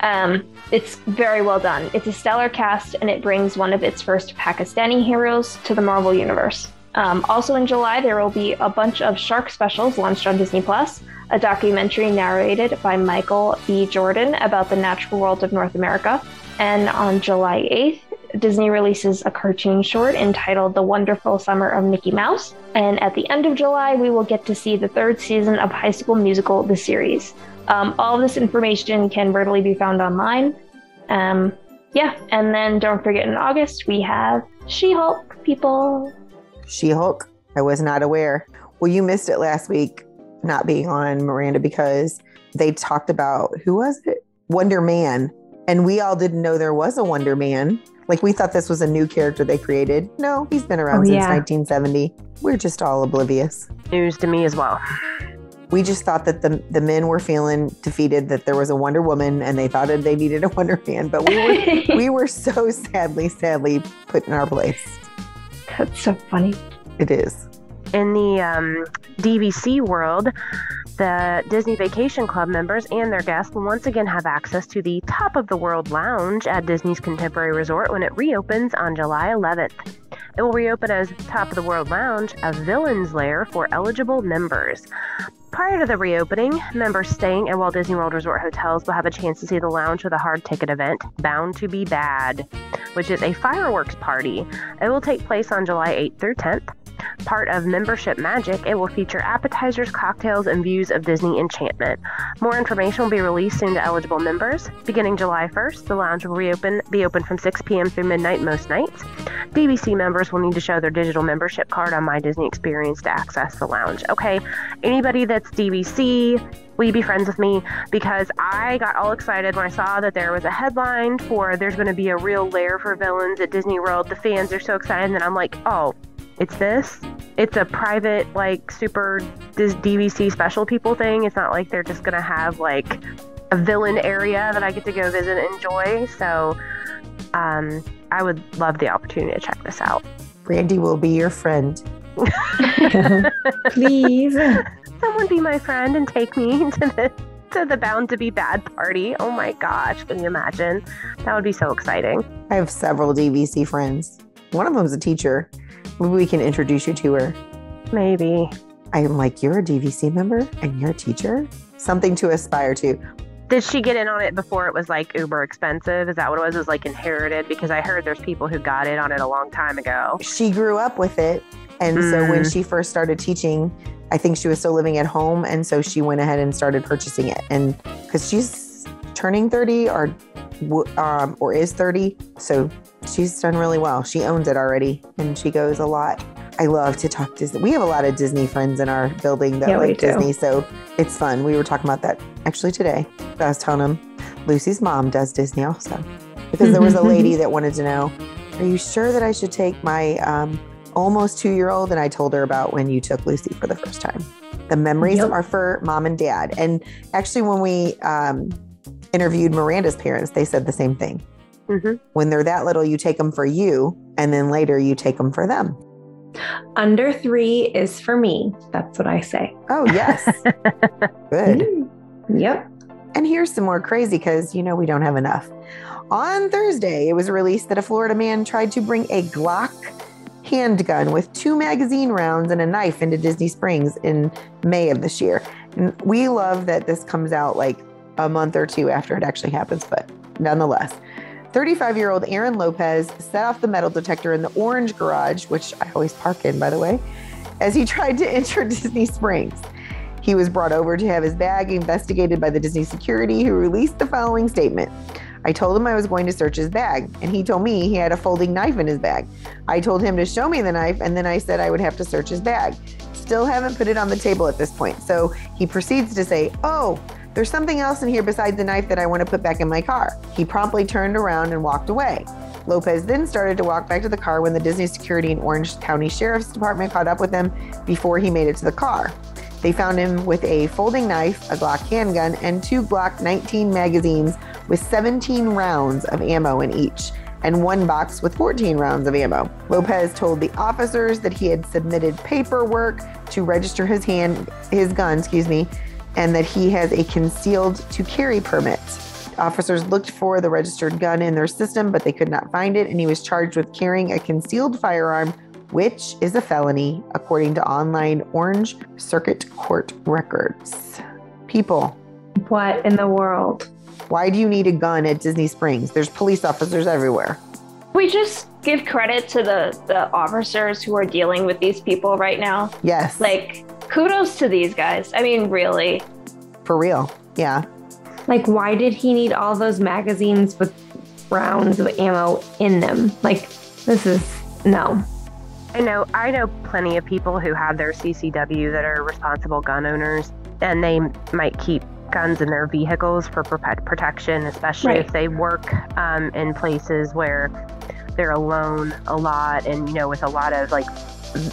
Um, it's very well done. It's a stellar cast, and it brings one of its first Pakistani heroes to the Marvel Universe. Um, also in July, there will be a bunch of shark specials launched on Disney Plus. A documentary narrated by Michael B. Jordan about the natural world of North America. And on July 8th, Disney releases a cartoon short entitled The Wonderful Summer of Mickey Mouse. And at the end of July, we will get to see the third season of High School Musical, the series. Um, all of this information can readily be found online. Um, yeah, and then don't forget in August, we have She Hulk, people. She Hulk. I was not aware. Well, you missed it last week, not being on Miranda, because they talked about who was it? Wonder Man. And we all didn't know there was a Wonder Man. Like we thought this was a new character they created. No, he's been around oh, since yeah. 1970. We're just all oblivious. News to me as well. We just thought that the the men were feeling defeated that there was a Wonder Woman and they thought that they needed a Wonder Man, but we were we were so sadly, sadly put in our place. That's so funny. It is. In the um, DVC world, the Disney Vacation Club members and their guests will once again have access to the Top of the World Lounge at Disney's Contemporary Resort when it reopens on July 11th. It will reopen as Top of the World Lounge, a villain's lair for eligible members. Prior to the reopening, members staying at Walt Disney World Resort hotels will have a chance to see the lounge with a hard ticket event, Bound to Be Bad, which is a fireworks party. It will take place on July 8th through 10th. Part of Membership Magic, it will feature appetizers, cocktails, and views of Disney enchantment. More information will be released soon to eligible members. Beginning July 1st, the lounge will reopen, be open from 6 p.m. through midnight most nights. DVC members will need to show their digital membership card on My Disney Experience to access the lounge. Okay, anybody that's DVC, will you be friends with me? Because I got all excited when I saw that there was a headline for there's going to be a real lair for villains at Disney World. The fans are so excited, and I'm like, oh, it's this. It's a private, like, super this DVC special people thing. It's not like they're just gonna have like a villain area that I get to go visit and enjoy. So, um, I would love the opportunity to check this out. Brandy will be your friend. Please, someone be my friend and take me to the to the Bound to Be Bad party. Oh my gosh, can you imagine? That would be so exciting. I have several DVC friends. One of them is a teacher. Maybe we can introduce you to her. Maybe. I'm like, you're a DVC member and you're a teacher? Something to aspire to. Did she get in on it before it was like uber expensive? Is that what it was? It was like inherited? Because I heard there's people who got in on it a long time ago. She grew up with it. And mm. so when mm. she first started teaching, I think she was still living at home. And so she went ahead and started purchasing it. And because she's turning 30 or, um, or is 30. So she's done really well. She owns it already and she goes a lot. I love to talk Disney. We have a lot of Disney friends in our building that Yeah, like. Disney, so it's fun. We were talking about that actually today. I was telling them Lucy's mom does Disney also because there was a lady that wanted to know, are you sure that I should take my um, almost two year old? And I told her about when you took Lucy for the first time. The memories Yep. are for mom and dad. And actually, when we um, interviewed Miranda's parents, they said the same thing. Hmm When they're that little, you take them for you, and then later you take them for them. Under three is for me. That's what I say. Oh, yes. Good. Mm. Yep. And here's some more crazy because you know we don't have enough. On Thursday, it was released that a Florida man tried to bring a Glock handgun with two magazine rounds and a knife into Disney Springs in May of this year. And we love that this comes out like a month or two after it actually happens, but nonetheless. 35 year old Aaron Lopez set off the metal detector in the orange garage, which I always park in, by the way, as he tried to enter Disney Springs. He was brought over to have his bag investigated by the Disney security, who released the following statement. I told him I was going to search his bag, and he told me he had a folding knife in his bag. I told him to show me the knife, and then I said I would have to search his bag. Still haven't put it on the table at this point. So he proceeds to say, Oh, there's something else in here besides the knife that I want to put back in my car. He promptly turned around and walked away. Lopez then started to walk back to the car when the Disney security and Orange County Sheriff's Department caught up with him before he made it to the car. They found him with a folding knife, a Glock handgun, and two Glock 19 magazines with 17 rounds of ammo in each, and one box with 14 rounds of ammo. Lopez told the officers that he had submitted paperwork to register his hand, his gun, excuse me, and that he has a concealed to carry permit. Officers looked for the registered gun in their system, but they could not find it, and he was charged with carrying a concealed firearm which is a felony according to online Orange Circuit Court records. People, What in the world? why do you need a gun at Disney Springs? There's police officers everywhere. We just give credit to the the officers who are dealing with these people right now. Yes. Like kudos to these guys. I mean, really. for real. Yeah. Like, why did he need all those magazines with rounds of ammo in them? Like, this is no. I know I know plenty of people who have their CCW that are responsible gun owners, and they might keep guns in their vehicles for protection, especially Right. if they work um, in places where they're alone a lot, and you know, with a lot of like,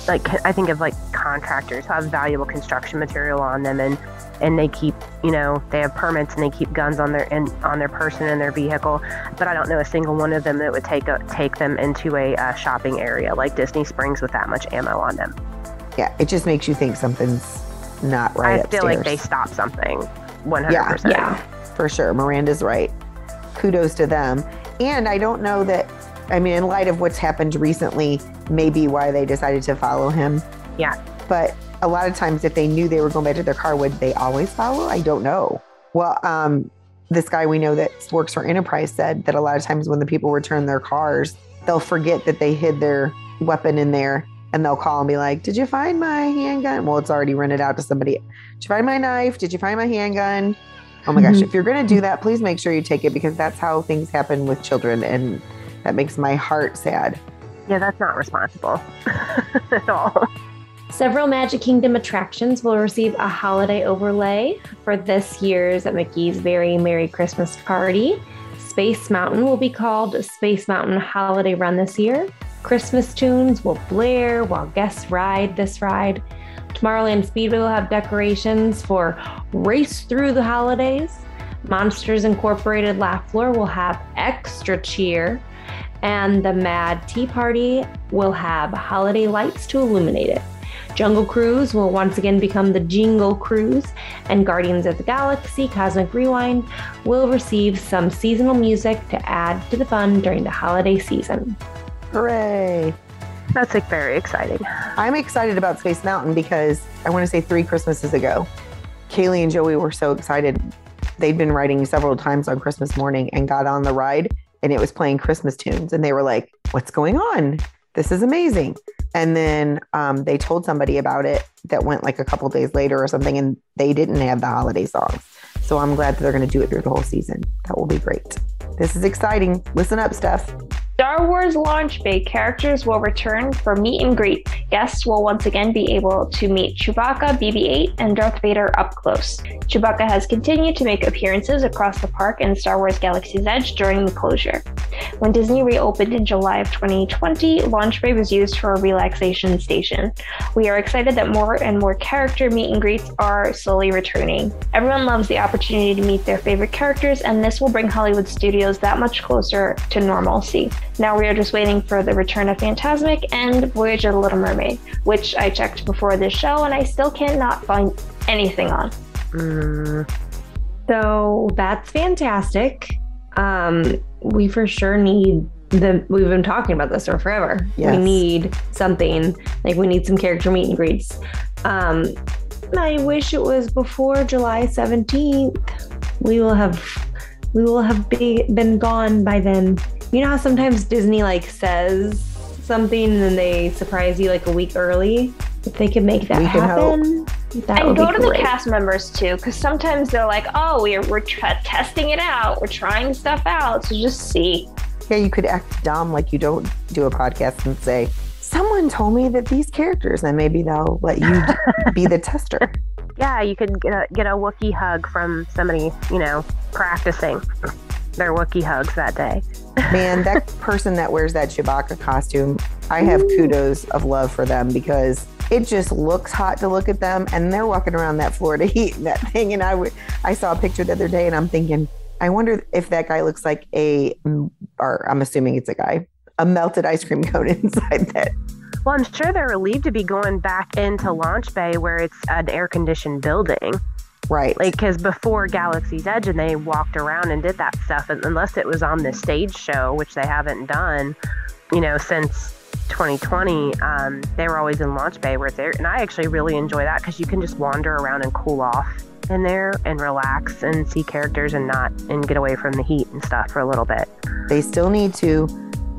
like I think of like contractors who have valuable construction material on them, and and they keep you know they have permits and they keep guns on their in, on their person and their vehicle but i don't know a single one of them that would take a, take them into a uh, shopping area like disney springs with that much ammo on them Yeah. It just makes you think something's not right. i feel like they upstairs. stopped something 100% Yeah. for sure. Miranda's right. Kudos to them. And I don't know that, I mean, in light of what's happened recently, maybe why they decided to follow him. Yeah. But a lot of times, if they knew they were going back to their car, would they always follow? I don't know. Well, um, this guy we know that works for Enterprise said that a lot of times when the people return their cars, they'll forget that they hid their weapon in there and they'll call and be like, Did you find my handgun? Well, it's already rented out to somebody. Did you find my knife? Did you find my handgun? Oh my gosh, Mhm. if you're going to do that, please make sure you take it because that's how things happen with children. And that makes my heart sad. yeah that's not responsible at all Several Magic Kingdom attractions will receive a holiday overlay for this year's Mickey's Very Merry Christmas Party. Space Mountain will be called Space Mountain Holiday Run this year. Christmas tunes will blare while guests ride this ride. Tomorrowland Speedway will have decorations for Race Through the Holidays. Monsters Incorporated Laugh Floor will have extra cheer. And the Mad Tea Party will have holiday lights to illuminate it. Jungle Cruise will once again become the Jingle Cruise, and Guardians of the Galaxy Cosmic Rewind will receive some seasonal music to add to the fun during the holiday season. Hooray. that's like very exciting I'm excited about Space Mountain because I want to say three Christmases ago, Kaylee and Joey were so excited. They'd been riding several times on Christmas morning and got on the ride and it was playing Christmas tunes. And they were like, What's going on? This is amazing. And then um, they told somebody about it that went like a couple days later or something, and they didn't have the holiday songs. So I'm glad that they're going to do it through the whole season. That will be great. This is exciting. Listen up, Steph. Star Wars Launch Bay characters will return for meet and greet. Guests will once again be able to meet Chewbacca, BB 8, and Darth Vader up close. Chewbacca has continued to make appearances across the park in Star Wars Galaxy's Edge during the closure. When Disney reopened in July of 2020, Launch Bay was used for a relaxation station. We are excited that more and more character meet and greets are slowly returning. Everyone loves the opportunity to meet their favorite characters, and this will bring Hollywood studios that much closer to normalcy. Now we are just waiting for the return of Fantasmic and Voyage of the Little Mermaid, which I checked before this show and I still cannot find anything on. Mm. So that's fantastic. Um, we for sure need the we've been talking about this for forever. Yes. We need something like we need some character meet and greets. Um, I wish it was before July 17th. We will have we will have be, been gone by then. You know how sometimes Disney like says something and then they surprise you like a week early? If they could make that we happen. That and go to great. the cast members too, because sometimes they're like, "Oh, we're we're testing it out. We're trying stuff out." So just see. Yeah, you could act dumb like you don't do a podcast and say, "Someone told me that these characters," and maybe they'll let you be the tester. Yeah, you could get a get a Wookiee hug from somebody, you know, practicing their Wookiee hugs that day. Man, that person that wears that Chewbacca costume, I have kudos of love for them because it just looks hot to look at them and they're walking around that Florida heat and that thing. And I, w- I saw a picture the other day and i'm thinking i wonder if that guy looks like a or i'm assuming it's a guy a melted ice cream cone inside that. Well i'm sure they're relieved to be going back into launch bay where it's an air conditioned building right like because before galaxy's edge and they walked around and did that stuff unless it was on the stage show which they haven't done you know since 2020, um, they were always in Launch Bay where there, and I actually really enjoy that because you can just wander around and cool off in there and relax and see characters and not and get away from the heat and stuff for a little bit. They still need to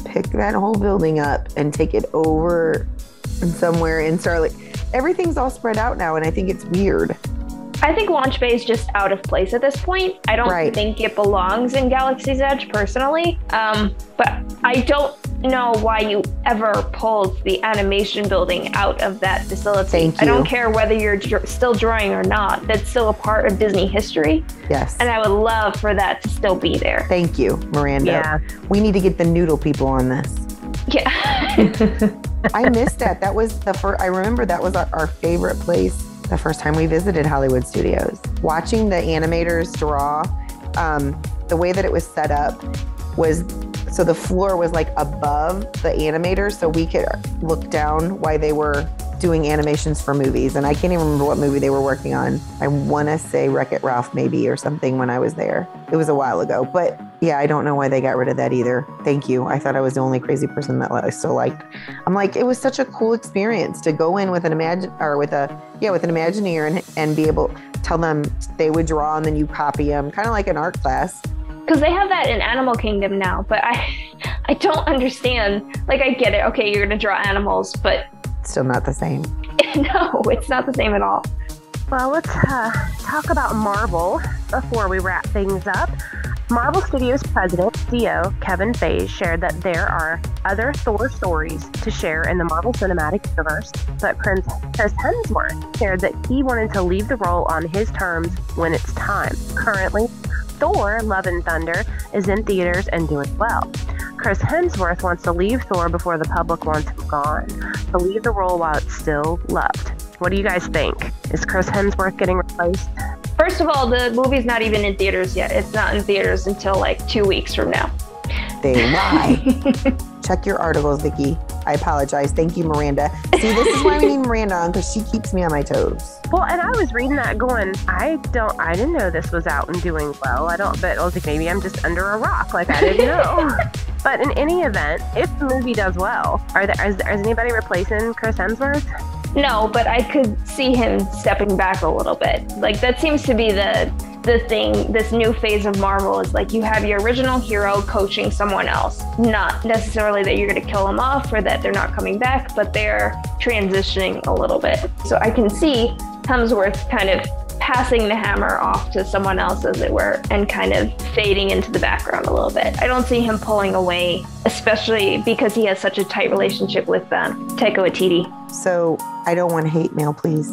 pick that whole building up and take it over somewhere in Starlight. Everything's all spread out now, and I think it's weird. I think Launch Bay is just out of place at this point. I don't right. think it belongs in Galaxy's Edge personally. Um, but I don't know why you ever pulled the animation building out of that facility. Thank you. I don't care whether you're dr- still drawing or not. That's still a part of Disney history. Yes. And I would love for that to still be there. Thank you, Miranda. Yeah. We need to get the noodle people on this. Yeah. I missed that. That was the first, I remember that was our, our favorite place the first time we visited Hollywood Studios. Watching the animators draw, um, the way that it was set up was so the floor was like above the animators, so we could look down while they were doing animations for movies. And I can't even remember what movie they were working on. I want to say Wreck It Ralph, maybe, or something when I was there. It was a while ago. But yeah, I don't know why they got rid of that either. Thank you. I thought I was the only crazy person that I still liked. I'm like, it was such a cool experience to go in with an imagine or with a, yeah, with an Imagineer and, and be able tell them they would draw and then you copy them, kind of like an art class because they have that in Animal Kingdom now, but I I don't understand. Like I get it. Okay, you're gonna draw animals, but still not the same. no, it's not the same at all. Well, let's uh, talk about Marvel before we wrap things up. Marvel Studios president, CEO Kevin Feige shared that there are other Thor stories to share in the Marvel Cinematic Universe, but Prince Chris Hemsworth shared that he wanted to leave the role on his terms when it's time. Currently, Thor Love and Thunder is in theaters and doing well. Chris Hemsworth wants to leave Thor before the public wants him gone, to leave the role while it's still loved. What do you guys think? Is Chris Hemsworth getting replaced? First of all, the movie's not even in theaters yet. It's not in theaters until like two weeks from now. They lie. Check your articles, Vicky. I apologize. Thank you, Miranda. See, this is why we need Miranda on because she keeps me on my toes. Well, and I was reading that going, I don't, I didn't know this was out and doing well. I don't, but I was like, maybe I'm just under a rock. Like, I didn't know. but in any event, if the movie does well, are there, is, is anybody replacing Chris Hemsworth? No, but I could see him stepping back a little bit. Like, that seems to be the, the thing, this new phase of Marvel is like you have your original hero coaching someone else. Not necessarily that you're going to kill them off or that they're not coming back, but they're transitioning a little bit. So I can see Hemsworth kind of passing the hammer off to someone else, as it were, and kind of fading into the background a little bit. I don't see him pulling away, especially because he has such a tight relationship with um, Taika Waititi. So I don't want hate mail, please,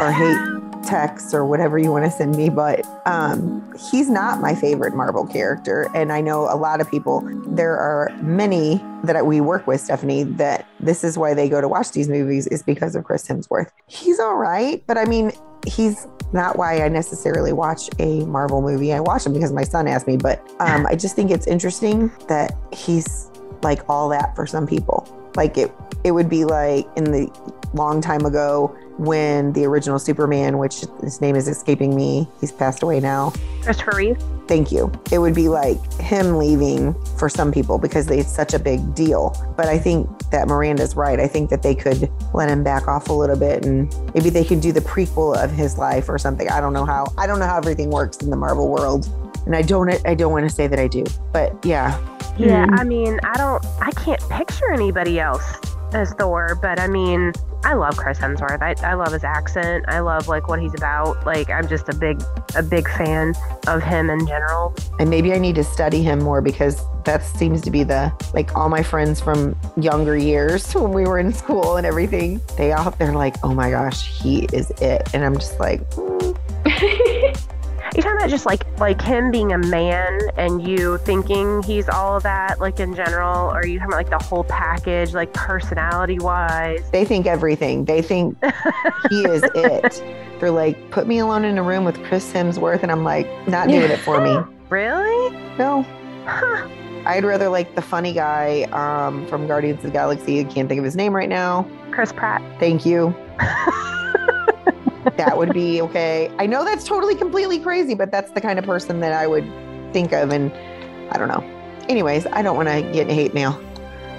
or hate texts or whatever you want to send me, but um, he's not my favorite Marvel character. And I know a lot of people, there are many that we work with, Stephanie, that this is why they go to watch these movies is because of Chris Hemsworth. He's all right, but I mean, he's not why I necessarily watch a Marvel movie. I watch them because my son asked me, but um, I just think it's interesting that he's like all that for some people. Like it, it would be like in the long time ago when the original Superman, which his name is escaping me, he's passed away now. Christopher Reeve. Thank you. It would be like him leaving for some people because they, it's such a big deal. But I think that Miranda's right. I think that they could let him back off a little bit and maybe they could do the prequel of his life or something. I don't know how. I don't know how everything works in the Marvel world. And I don't I don't want to say that I do. But yeah. Yeah. I mean, I don't I can't picture anybody else as Thor, but I mean, I love Chris Hemsworth. I, I love his accent. I love like what he's about. Like I'm just a big a big fan of him in general. And maybe I need to study him more because that seems to be the like all my friends from younger years when we were in school and everything. They all they're like, oh my gosh, he is it, and I'm just like. Mm. you talking about just like like him being a man and you thinking he's all of that, like in general, or are you talking about like the whole package, like personality wise? They think everything. They think he is it. They're like, put me alone in a room with Chris Hemsworth, and I'm like, not doing it for me. really? No. Huh. I'd rather like the funny guy um, from Guardians of the Galaxy. I can't think of his name right now. Chris Pratt. Thank you. that would be okay. I know that's totally completely crazy, but that's the kind of person that I would think of. And I don't know. Anyways, I don't want to get hate mail.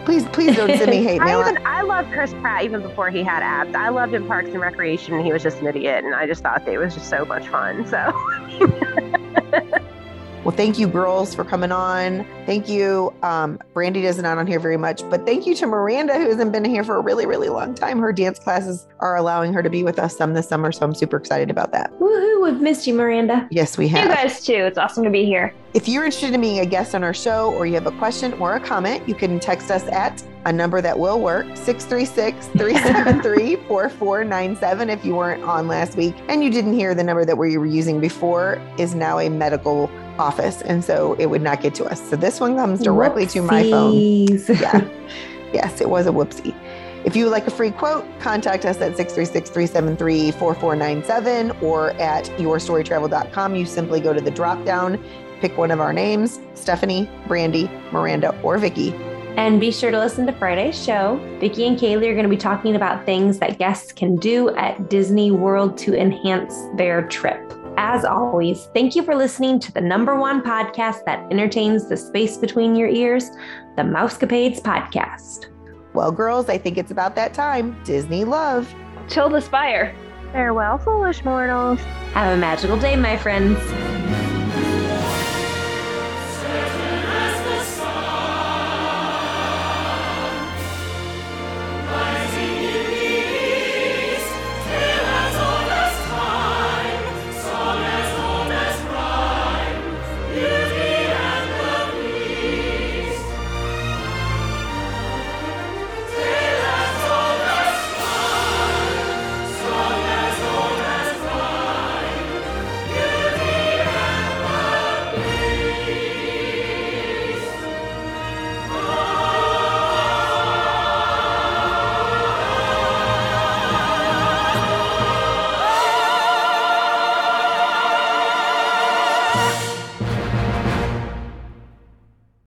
Please, please don't send me hate mail. I, even, I love Chris Pratt even before he had abs. I loved him Parks and Recreation. And he was just an idiot, and I just thought it was just so much fun. So. Well, thank you, girls, for coming on. Thank you. Um, Brandy doesn't on here very much, but thank you to Miranda, who hasn't been here for a really, really long time. Her dance classes are allowing her to be with us some this summer, so I'm super excited about that. Woohoo! We've missed you, Miranda. Yes, we have. You guys too. It's awesome to be here. If you're interested in being a guest on our show or you have a question or a comment, you can text us at a number that will work 636 373 4497 if you weren't on last week and you didn't hear the number that we were using before is now a medical office. And so it would not get to us. So this one comes directly Whoopsies. to my phone. Yeah. yes, it was a whoopsie. If you would like a free quote, contact us at 636-373-4497 or at yourstorytravel.com. You simply go to the drop down, pick one of our names, Stephanie, Brandy, Miranda, or Vicky. And be sure to listen to Friday's show. Vicky and Kaylee are going to be talking about things that guests can do at Disney World to enhance their trip. As always, thank you for listening to the number one podcast that entertains the space between your ears, the Mousecapades Podcast. Well, girls, I think it's about that time. Disney love. Till the spire. Farewell, foolish mortals. Have a magical day, my friends.